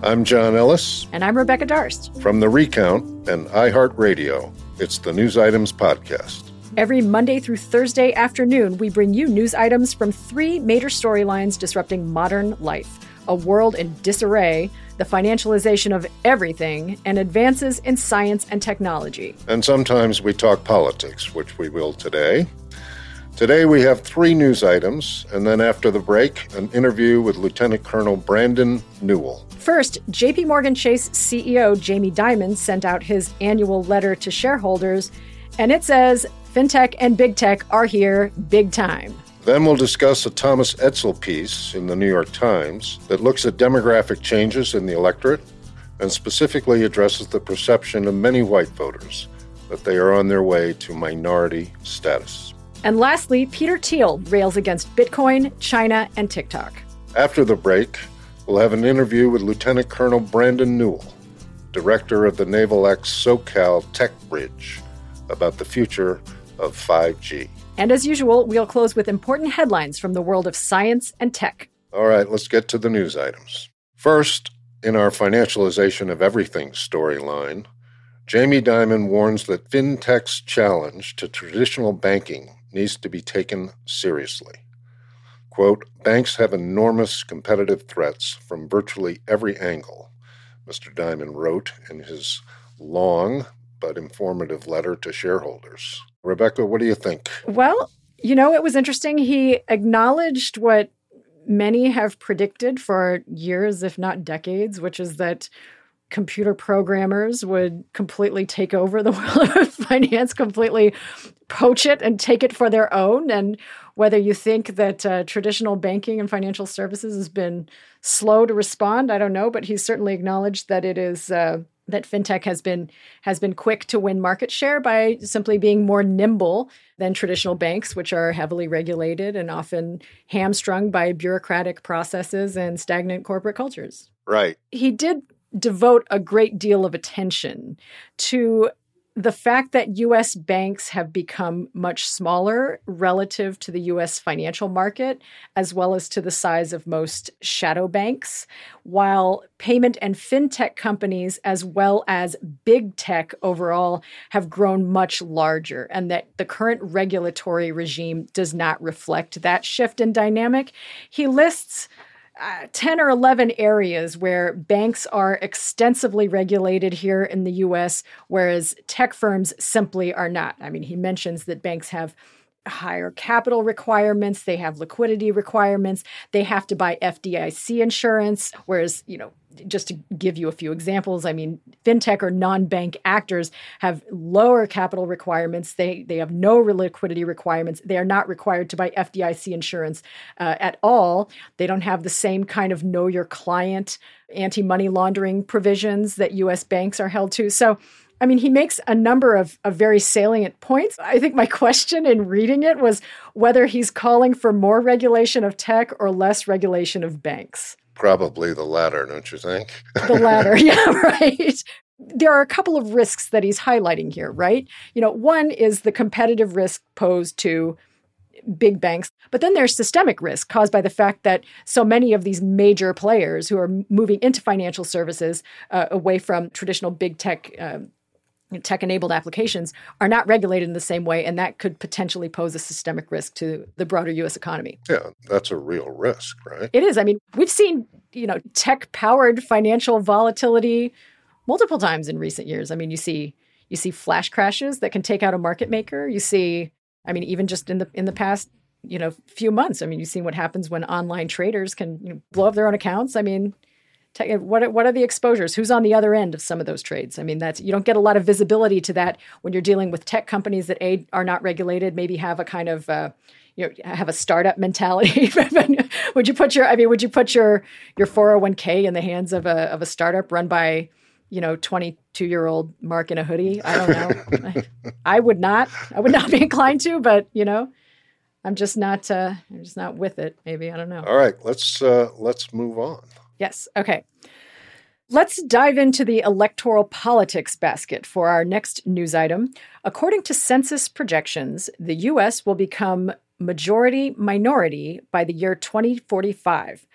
I'm John Ellis And I'm Rebecca Darst. from The Recount and iHeartRadio. It's the News Items Podcast. Every Monday through Thursday afternoon, we bring you news items from three major storylines disrupting modern life a world in disarray, the financialization of everything, and advances in science and technology. And sometimes we talk politics, which we will today. Today we have three news items, and then after the break, an interview with Lieutenant Colonel Brandon Newell. First, JP Morgan Chase CEO Jamie Dimon sent out his annual letter to shareholders, and it says FinTech and Big Tech are here big time. Then we'll discuss a Thomas Edsall piece in the New York Times that looks at demographic changes in the electorate and specifically addresses the perception of many white voters that they are on their way to minority status. And lastly, Peter Thiel rails against Bitcoin, China, and TikTok. After the break, we'll have an interview with Lieutenant Colonel Brandon Newell, director of the Naval X SoCal Tech Bridge, about the future of 5G. And as usual, we'll close with important headlines from the world of science and tech. All right, let's get to the news items. First, in our financialization of everything storyline, Jamie Dimon warns that fintech's challenge to traditional banking needs to be taken seriously. Quote, banks have enormous competitive threats from virtually every angle, Mr. Dimon wrote in his long but informative letter to shareholders. Rebecca, what do you think? Well, you know, it was interesting. He acknowledged what many have predicted for years, if not decades, which is that computer programmers would completely take over the world of finance, completely poach it and take it for their own. And whether you think that uh, traditional banking and financial services has been slow to respond, I don't know, but he's certainly acknowledged that it is. Uh, that fintech has been has been quick to win market share by simply being more nimble than traditional banks which are heavily regulated and often hamstrung by bureaucratic processes and stagnant corporate cultures. Right. He did devote a great deal of attention to the fact that US banks have become much smaller relative to the US financial market, as well as to the size of most shadow banks, while payment and fintech companies, as well as big tech overall, have grown much larger, and that the current regulatory regime does not reflect that shift in dynamic. He lists uh, 10 or 11 areas where banks are extensively regulated here in the US, whereas tech firms simply are not. I mean, he mentions that banks have higher capital requirements, they have liquidity requirements, they have to buy FDIC insurance, whereas, you know, just to give you a few examples, I mean, fintech or non-bank actors have lower capital requirements. They they have no liquidity requirements. They are not required to buy FDIC insurance uh, at all. They don't have the same kind of know your client anti-money laundering provisions that U.S. banks are held to. So. I mean, he makes a number of, of very salient points. I think my question in reading it was whether he's calling for more regulation of tech or less regulation of banks. Probably the latter, don't you think? The latter, yeah, right. There are a couple of risks that he's highlighting here, right? You know, one is the competitive risk posed to big banks, but then there's systemic risk caused by the fact that so many of these major players who are moving into financial services uh, away from traditional big tech. Uh, tech enabled applications are not regulated in the same way, and that could potentially pose a systemic risk to the broader US economy. Yeah, that's a real risk, right? It is. I mean, we've seen, you know, tech powered financial volatility multiple times in recent years. I mean, you see you see flash crashes that can take out a market maker. You see, I mean, even just in the in the past, you know, few months. I mean, you've seen what happens when online traders can you know, blow up their own accounts. I mean, what what are the exposures? Who's on the other end of some of those trades? I mean, that's you don't get a lot of visibility to that when you're dealing with tech companies that a are not regulated, maybe have a kind of uh, you know have a startup mentality. would you put your I mean, would you put your your 401k in the hands of a of a startup run by you know 22 year old Mark in a hoodie? I don't know. I, I would not. I would not be inclined to, but you know. I'm just not. Uh, I'm just not with it. Maybe I don't know. All right, let's uh, let's move on. Yes. Okay. Let's dive into the electoral politics basket for our next news item. According to census projections, the U.S. will become majority minority by the year 2045.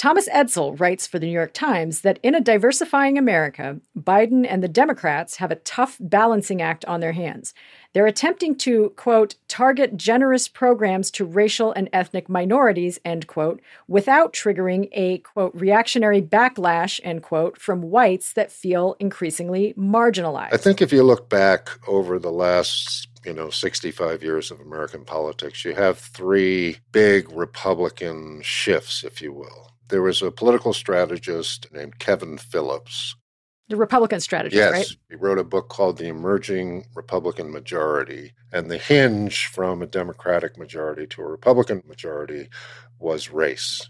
Thomas Edsall writes for the New York Times that in a diversifying America, Biden and the Democrats have a tough balancing act on their hands. They're attempting to, quote, target generous programs to racial and ethnic minorities, end quote, without triggering a, quote, reactionary backlash, end quote, from whites that feel increasingly marginalized. I think if you look back over the last you know 65 years of American politics, you have three big Republican shifts, if you will there was a political strategist named Kevin Phillips. The Republican strategist, yes, right? He wrote a book called The Emerging Republican Majority. And the hinge from a Democratic majority to a Republican majority was race.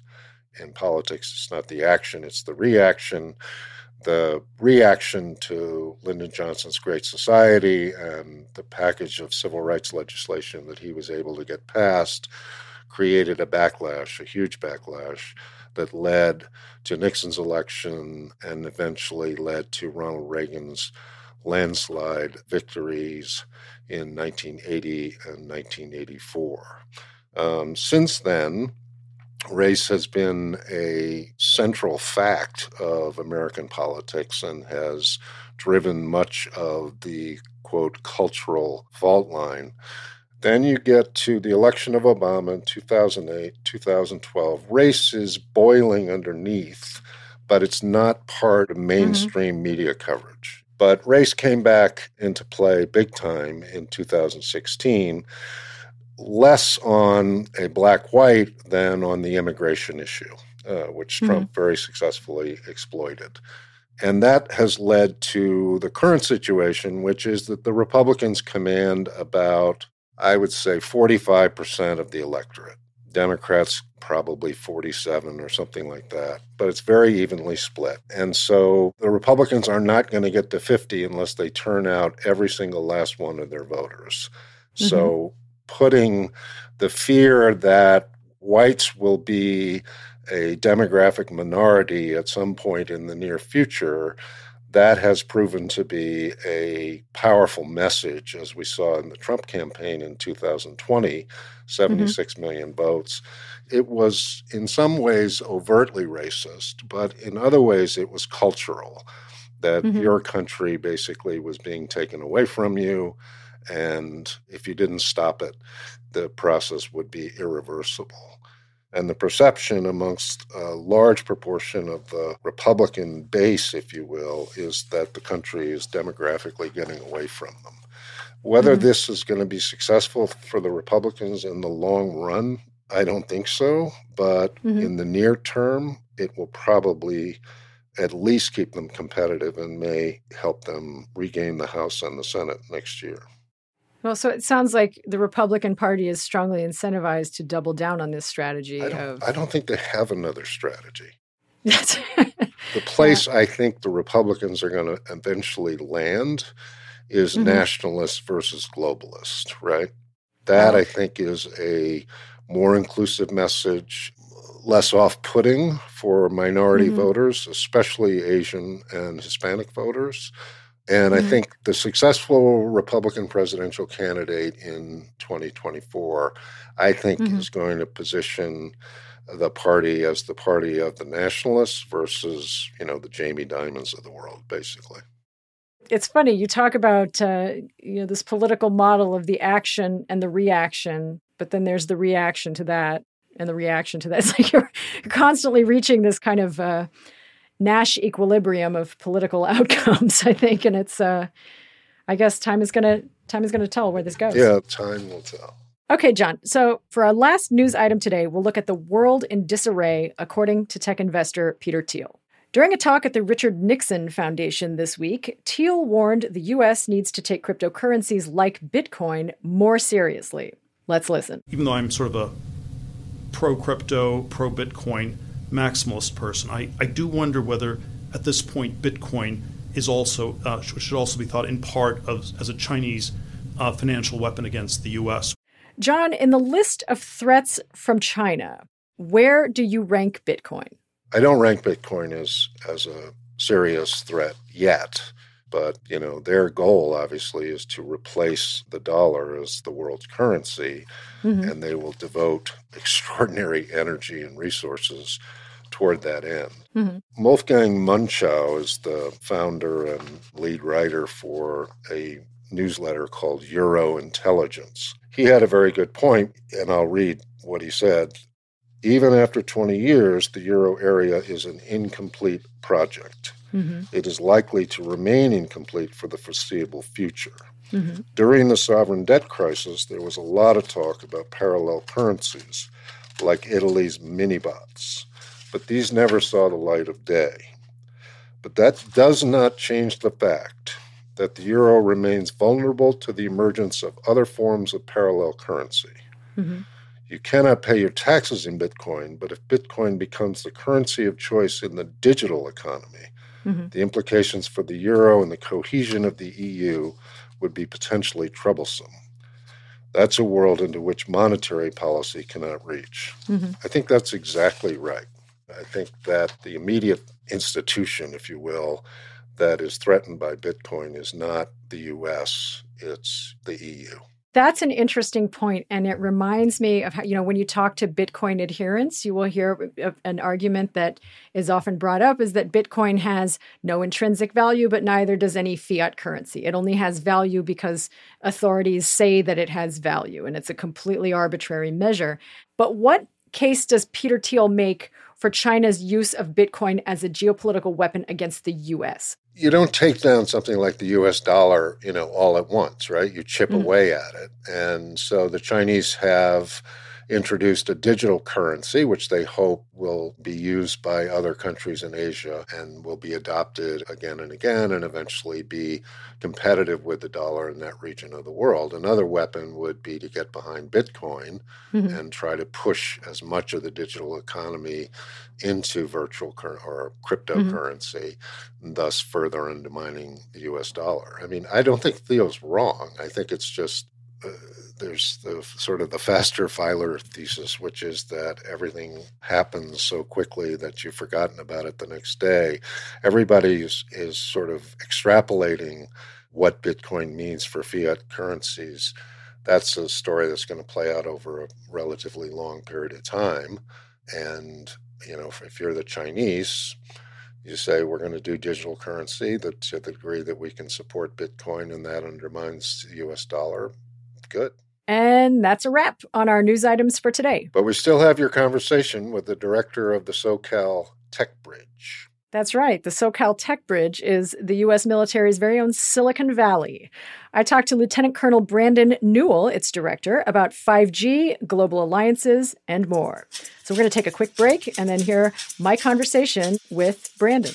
In politics, it's not the action, it's the reaction. The reaction to Lyndon Johnson's Great Society and the package of civil rights legislation that he was able to get passed created a backlash, a huge backlash that led to Nixon's election and eventually led to Ronald Reagan's landslide victories in 1980 and 1984. Um, since then, race has been a central fact of American politics and has driven much of the quote cultural fault line then you get to the election of Obama in 2008, 2012. Race is boiling underneath, but it's not part of mm-hmm. mainstream mm-hmm. media coverage. But race came back into play big time in 2016, less on a black white than on the immigration issue, uh, which mm-hmm. Trump very successfully exploited. And that has led to the current situation, which is that the Republicans command about I would say 45% of the electorate. Democrats probably 47 or something like that, but it's very evenly split. And so the Republicans are not going to get to 50 unless they turn out every single last one of their voters. Mm-hmm. So putting the fear that whites will be a demographic minority at some point in the near future that has proven to be a powerful message, as we saw in the Trump campaign in 2020 76 mm-hmm. million votes. It was in some ways overtly racist, but in other ways it was cultural that mm-hmm. your country basically was being taken away from you. And if you didn't stop it, the process would be irreversible and the perception amongst a large proportion of the Republican base, if you will, is that the country is demographically getting away from them. Whether mm-hmm. this is going to be successful for the Republicans in the long run, I don't think so. But mm-hmm. in the near term, it will probably at least keep them competitive and may help them regain the House and the Senate next year. Well, so it sounds like the Republican Party is strongly incentivized to double down on this strategy. I don't, of... I don't think they have another strategy. the place yeah. I think the Republicans are going to eventually land is mm-hmm. nationalist versus globalist, right? That I think is a more inclusive message, less off putting for minority mm-hmm. voters, especially Asian and Hispanic voters. And mm-hmm. I think the successful Republican presidential candidate in 2024, I think, mm-hmm. is going to position the party as the party of the nationalists versus, you know, the Jamie Dimons of the world, basically. It's funny you talk about uh, you know this political model of the action and the reaction, but then there's the reaction to that and the reaction to that. It's like you're, you're constantly reaching this kind of uh, Nash equilibrium of political outcomes. I think, and it's uh, I guess time is gonna time is gonna tell where this goes. Yeah, time will tell. Okay, John. So for our last news item today, we'll look at the world in disarray, according to tech investor Peter Thiel. During a talk at the Richard Nixon Foundation this week, Thiel warned the U.S. needs to take cryptocurrencies like Bitcoin more seriously. Let's listen. Even though I'm sort of a pro crypto, pro Bitcoin maximalist person, I, I do wonder whether at this point Bitcoin is also uh, should also be thought in part of as a Chinese uh, financial weapon against the U.S. John, in the list of threats from China, where do you rank Bitcoin? I don't rank Bitcoin as as a serious threat yet, but you know their goal obviously is to replace the dollar as the world's currency, mm-hmm. and they will devote extraordinary energy and resources toward that end. Mm-hmm. Wolfgang Munchau is the founder and lead writer for a newsletter called Euro Intelligence he had a very good point, and I'll read what he said. Even after 20 years, the euro area is an incomplete project. Mm-hmm. It is likely to remain incomplete for the foreseeable future. Mm-hmm. During the sovereign debt crisis, there was a lot of talk about parallel currencies, like Italy's minibots, but these never saw the light of day. But that does not change the fact that the euro remains vulnerable to the emergence of other forms of parallel currency. Mm-hmm. You cannot pay your taxes in Bitcoin, but if Bitcoin becomes the currency of choice in the digital economy, mm-hmm. the implications for the euro and the cohesion of the EU would be potentially troublesome. That's a world into which monetary policy cannot reach. Mm-hmm. I think that's exactly right. I think that the immediate institution, if you will, that is threatened by Bitcoin is not the US, it's the EU. That's an interesting point, and it reminds me of how you know when you talk to Bitcoin adherents, you will hear an argument that is often brought up is that Bitcoin has no intrinsic value, but neither does any fiat currency. It only has value because authorities say that it has value, and it's a completely arbitrary measure. But what case does Peter Thiel make for China's use of Bitcoin as a geopolitical weapon against the US? You don't take down something like the US dollar, you know, all at once, right? You chip mm-hmm. away at it. And so the Chinese have introduced a digital currency, which they hope will be used by other countries in Asia and will be adopted again and again and eventually be competitive with the dollar in that region of the world. Another weapon would be to get behind Bitcoin mm-hmm. and try to push as much of the digital economy into virtual cur- or cryptocurrency, mm-hmm. thus further undermining the US dollar. I mean, I don't think Thiel's wrong. I think it's just there's the sort of the faster filer thesis, which is that everything happens so quickly that you've forgotten about it the next day. Everybody is, is sort of extrapolating what Bitcoin means for fiat currencies. That's a story that's going to play out over a relatively long period of time. And, you know, if, if you're the Chinese, you say we're going to do digital currency that to the degree that we can support Bitcoin and that undermines the US dollar, good. And that's a wrap on our news items for today. But we still have your conversation with the director of the SoCal Tech Bridge. That's right. The SoCal Tech Bridge is the U.S. military's very own Silicon Valley. I talked to Lieutenant Colonel Brandon Newell, its director, about 5G, global alliances, and more. So we're going to take a quick break and then hear my conversation with Brandon.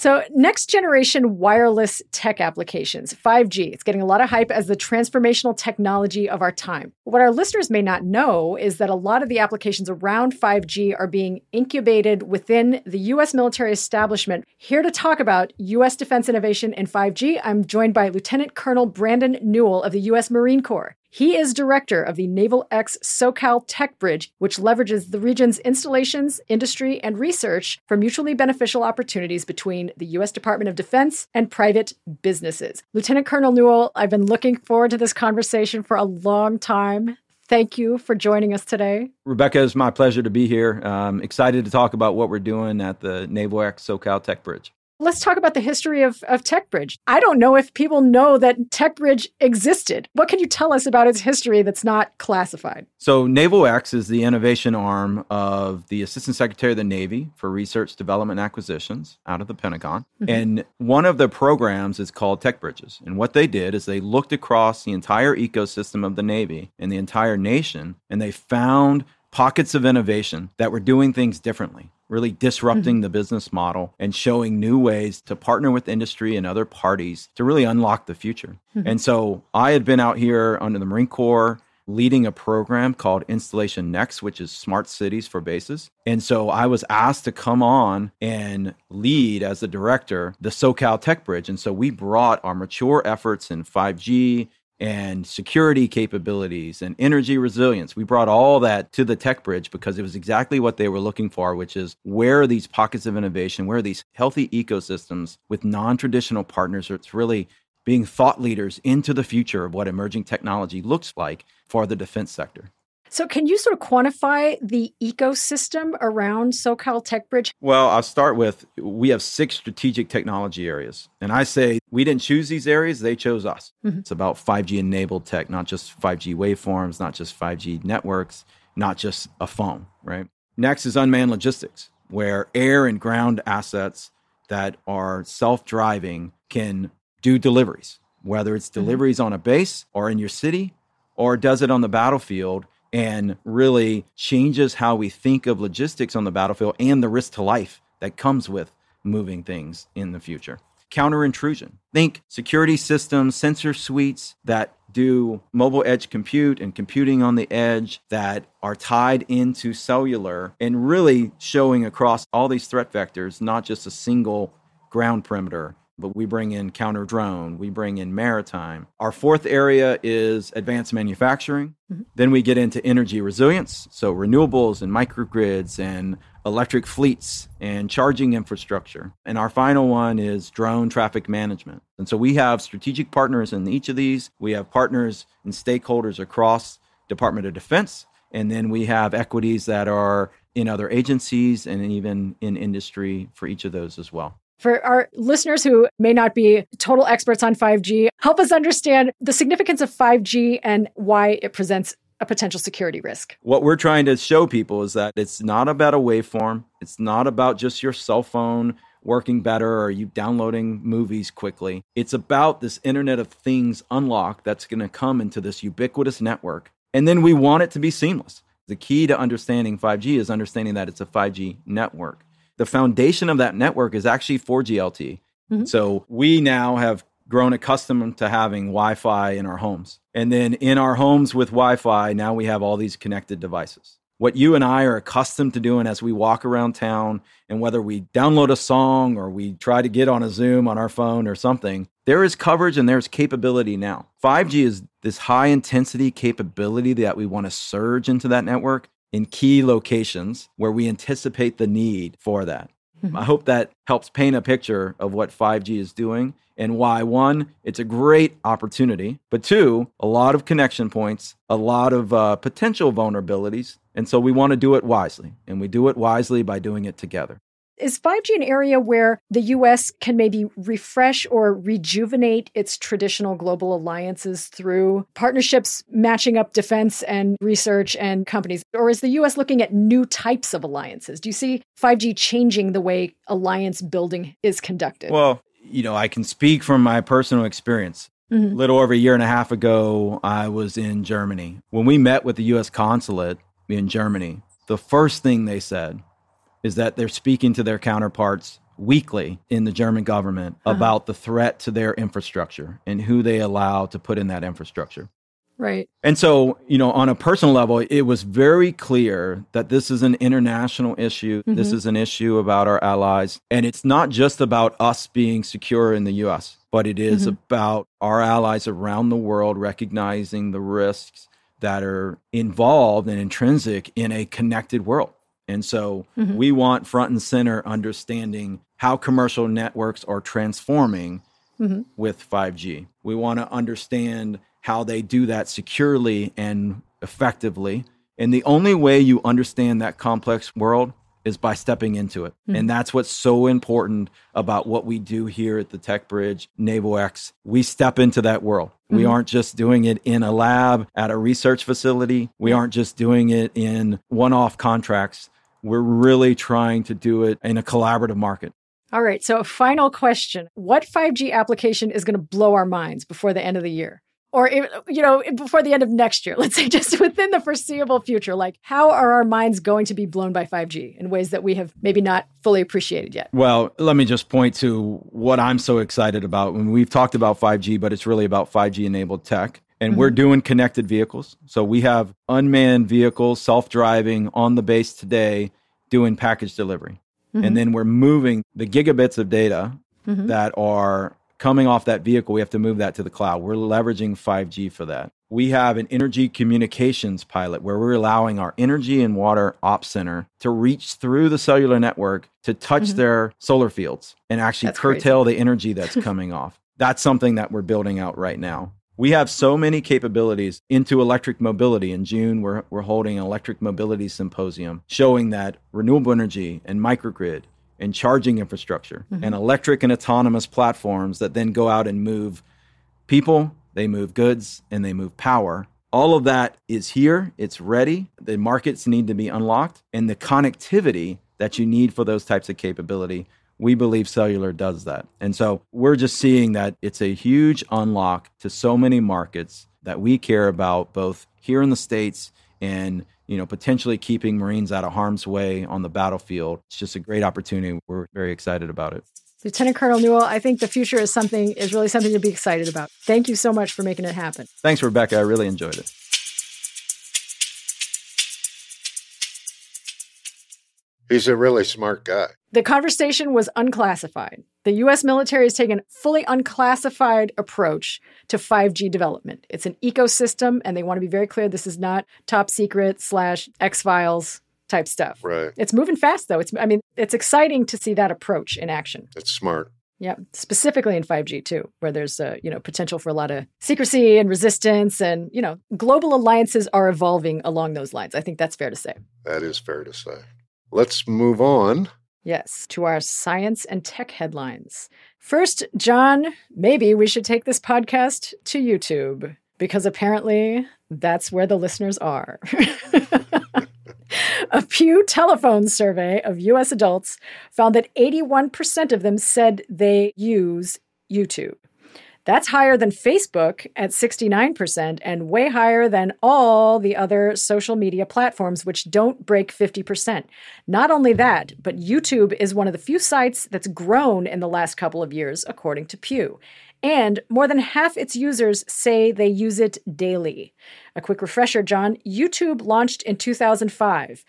So, next generation wireless tech applications, 5G, it's getting a lot of hype as the transformational technology of our time. What our listeners may not know is that a lot of the applications around 5G are being incubated within the U.S. military establishment. Here to talk about U.S. defense innovation in 5G, I'm joined by Lieutenant Colonel Brandon Newell of the U.S. Marine Corps. He is director of the Naval X SoCal Tech Bridge, which leverages the region's installations, industry, and research for mutually beneficial opportunities between the U.S. Department of Defense and private businesses. Lieutenant Colonel Newell, I've been looking forward to this conversation for a long time. Thank you for joining us today. Rebecca, it's my pleasure to be here. Um, excited to talk about what we're doing at the Naval X SoCal Tech Bridge. Let's talk about the history of, of TechBridge. I don't know if people know that TechBridge existed. What can you tell us about its history that's not classified? So, Naval X is the innovation arm of the Assistant Secretary of the Navy for Research, Development, and Acquisitions out of the Pentagon. Mm-hmm. And one of the programs is called TechBridges. And what they did is they looked across the entire ecosystem of the Navy and the entire nation, and they found pockets of innovation that were doing things differently really disrupting mm-hmm. the business model and showing new ways to partner with industry and other parties to really unlock the future. Mm-hmm. And so I had been out here under the Marine Corps leading a program called Installation Next, which is smart cities for bases. And so I was asked to come on and lead as the director the SoCal Tech Bridge. And so we brought our mature efforts in 5G and security capabilities and energy resilience. We brought all that to the tech bridge because it was exactly what they were looking for, which is where are these pockets of innovation, where are these healthy ecosystems with non traditional partners? It's really being thought leaders into the future of what emerging technology looks like for the defense sector. So, can you sort of quantify the ecosystem around SoCal Tech Bridge? Well, I'll start with we have six strategic technology areas. And I say we didn't choose these areas, they chose us. Mm-hmm. It's about 5G enabled tech, not just 5G waveforms, not just 5G networks, not just a phone, right? Next is unmanned logistics, where air and ground assets that are self driving can do deliveries, whether it's mm-hmm. deliveries mm-hmm. on a base or in your city or does it on the battlefield and really changes how we think of logistics on the battlefield and the risk to life that comes with moving things in the future. Counter intrusion. Think security systems, sensor suites that do mobile edge compute and computing on the edge that are tied into cellular and really showing across all these threat vectors, not just a single ground perimeter but we bring in counter drone, we bring in maritime. Our fourth area is advanced manufacturing. Mm-hmm. Then we get into energy resilience, so renewables and microgrids and electric fleets and charging infrastructure. And our final one is drone traffic management. And so we have strategic partners in each of these. We have partners and stakeholders across Department of Defense, and then we have equities that are in other agencies and even in industry for each of those as well. For our listeners who may not be total experts on 5G, help us understand the significance of 5G and why it presents a potential security risk. What we're trying to show people is that it's not about a waveform, it's not about just your cell phone working better or you downloading movies quickly. It's about this Internet of Things unlock that's going to come into this ubiquitous network. And then we want it to be seamless. The key to understanding 5G is understanding that it's a 5G network the foundation of that network is actually 4G LTE. Mm-hmm. So we now have grown accustomed to having Wi Fi in our homes. And then in our homes with Wi Fi, now we have all these connected devices. What you and I are accustomed to doing as we walk around town, and whether we download a song or we try to get on a Zoom on our phone or something, there is coverage and there's capability now. 5G is this high intensity capability that we want to surge into that network in key locations where we anticipate the need for that. Mm-hmm. I hope that helps paint a picture of what 5G is doing and why one, it's a great opportunity, but two, a lot of connection points, a lot of uh, potential vulnerabilities. And so we want to do it wisely, and we do it wisely by doing it together. Is 5G an area where the US can maybe refresh or rejuvenate its traditional global alliances through partnerships matching up defense and research and companies? Or is the US looking at new types of alliances? Do you see 5G changing the way alliance building is conducted? Well, you know, I can speak from my personal experience. Mm-hmm. A little over a year and a half ago, I was in Germany. When we met with the US consulate in Germany, the first thing they said is that they're speaking to their counterparts weekly in the German government uh-huh. about the threat to their infrastructure and who they allow to put in that infrastructure. Right. And so, you know, on a personal level, it was very clear that this is an international issue. Mm-hmm. This is an issue about our allies. And it's not just about us being secure in the US, but it is mm-hmm. about our allies around the world recognizing the risks that are involved and intrinsic in a connected world. And so mm-hmm. we want front and center understanding how commercial networks are transforming mm-hmm. with 5G. We want to understand how they do that securely and effectively. And the only way you understand that complex world is by stepping into it. Mm-hmm. And that's what's so important about what we do here at the Tech Bridge, Naval X. We step into that world. Mm-hmm. We aren't just doing it in a lab at a research facility. We aren't just doing it in one off contracts. We're really trying to do it in a collaborative market. All right. So, a final question What 5G application is going to blow our minds before the end of the year? Or, you know, before the end of next year, let's say just within the foreseeable future, like how are our minds going to be blown by 5G in ways that we have maybe not fully appreciated yet? Well, let me just point to what I'm so excited about. When we've talked about 5G, but it's really about 5G enabled tech and mm-hmm. we're doing connected vehicles. So we have unmanned vehicles, self driving on the base today, doing package delivery. Mm-hmm. And then we're moving the gigabits of data mm-hmm. that are coming off that vehicle. We have to move that to the cloud. We're leveraging 5G for that. We have an energy communications pilot where we're allowing our energy and water ops center to reach through the cellular network to touch mm-hmm. their solar fields and actually that's curtail crazy. the energy that's coming off. That's something that we're building out right now. We have so many capabilities into electric mobility. In June, we're, we're holding an electric mobility symposium showing that renewable energy and microgrid and charging infrastructure mm-hmm. and electric and autonomous platforms that then go out and move people, they move goods, and they move power. All of that is here, it's ready. The markets need to be unlocked, and the connectivity that you need for those types of capability we believe cellular does that. And so we're just seeing that it's a huge unlock to so many markets that we care about both here in the States and you know potentially keeping Marines out of harm's way on the battlefield. It's just a great opportunity. We're very excited about it. Lieutenant Colonel Newell, I think the future is something is really something to be excited about. Thank you so much for making it happen. Thanks, Rebecca. I really enjoyed it. He's a really smart guy. The conversation was unclassified. The US military has taken a fully unclassified approach to 5G development. It's an ecosystem, and they want to be very clear this is not top secret slash X Files type stuff. Right. It's moving fast though. It's I mean, it's exciting to see that approach in action. It's smart. Yeah, specifically in 5G too, where there's a, you know potential for a lot of secrecy and resistance, and you know global alliances are evolving along those lines. I think that's fair to say. That is fair to say. Let's move on Yes, to our science and tech headlines. First, John, maybe we should take this podcast to YouTube because apparently that's where the listeners are. A Pew telephone survey of US adults found that 81% of them said they use YouTube. That's higher than Facebook at 69% and way higher than all the other social media platforms, which don't break 50%. Not only that, but YouTube is one of the few sites that's grown in the last couple of years, according to Pew. And more than half its users say they use it daily. A quick refresher, John YouTube launched in 2005.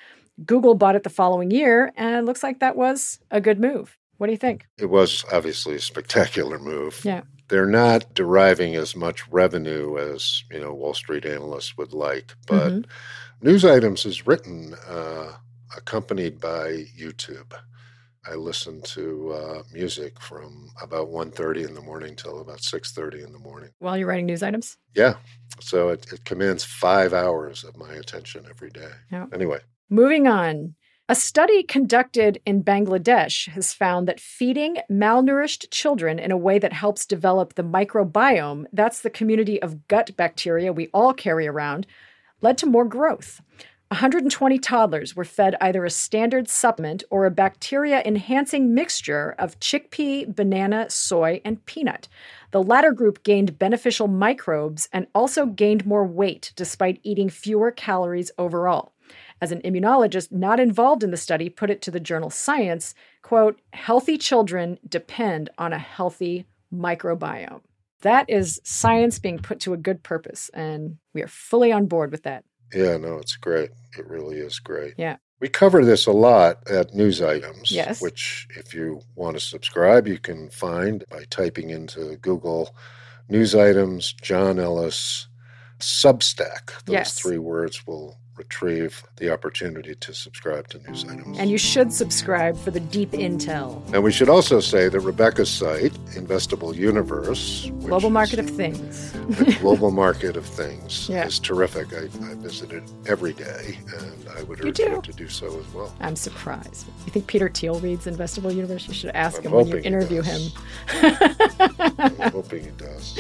Google bought it the following year, and it looks like that was a good move. What do you think? It was obviously a spectacular move. Yeah they're not deriving as much revenue as you know Wall Street analysts would like. But mm-hmm. News Items is written uh, accompanied by YouTube. I listen to uh, music from about 1.30 in the morning till about 6.30 in the morning. While you're writing news items? Yeah. So it, it commands five hours of my attention every day. Yeah. Anyway. Moving on. A study conducted in Bangladesh has found that feeding malnourished children in a way that helps develop the microbiome, that's the community of gut bacteria we all carry around, led to more growth. 120 toddlers were fed either a standard supplement or a bacteria enhancing mixture of chickpea, banana, soy, and peanut. The latter group gained beneficial microbes and also gained more weight despite eating fewer calories overall. As an immunologist not involved in the study put it to the journal Science, quote, healthy children depend on a healthy microbiome. That is science being put to a good purpose, and we are fully on board with that. Yeah, no, it's great. It really is great. Yeah. We cover this a lot at News Items, yes. which, if you want to subscribe, you can find by typing into Google News Items, John Ellis, Substack. Those yes. three words will retrieve the opportunity to subscribe to news items. And you should subscribe for the deep intel. And we should also say that Rebecca's site, Investable Universe, Global Market of Things, the global market of things, yeah. is terrific. I, I visit it every day, and I would urge you, you, to do so as well. I'm surprised. You think Peter Thiel reads Investable Universe? You should ask I'm him when you interview him. I'm hoping he does.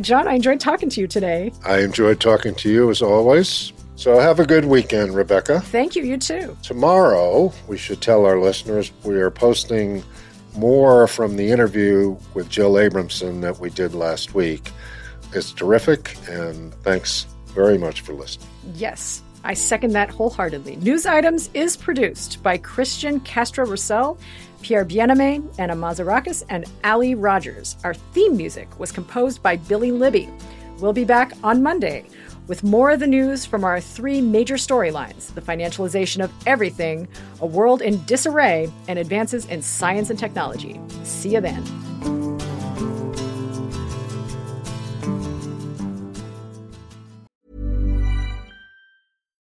John, I enjoyed talking to you today. I enjoyed talking to you as always. So have a good weekend, Rebecca. Thank you, you too. Tomorrow, we should tell our listeners we are posting more from the interview with Jill Abramson that we did last week. It's terrific, and thanks very much for listening. Yes, I second that wholeheartedly. News Items is produced by Christian Castro Russell, Pierre Bienaimé, Anna Mazarakis, and Ali Rogers. Our theme music was composed by Billy Libby. We'll be back on Monday with more of the news from our three major storylines the financialization of everything, a world in disarray, and advances in science and technology. See you then.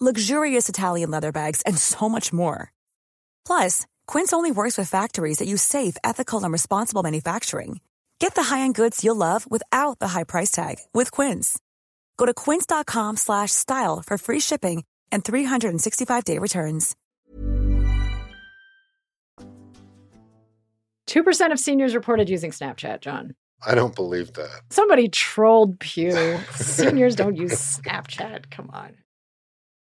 luxurious Italian leather bags, and so much more. Plus, Quince only works with factories that use safe, ethical, and responsible manufacturing. Get the high-end goods you'll love without the high price tag with Quince. Go to quince.com/style for free shipping and 365-day returns. 2% of seniors reported using Snapchat, John. I don't believe that. Somebody trolled Pew. Seniors don't use Snapchat. Come on.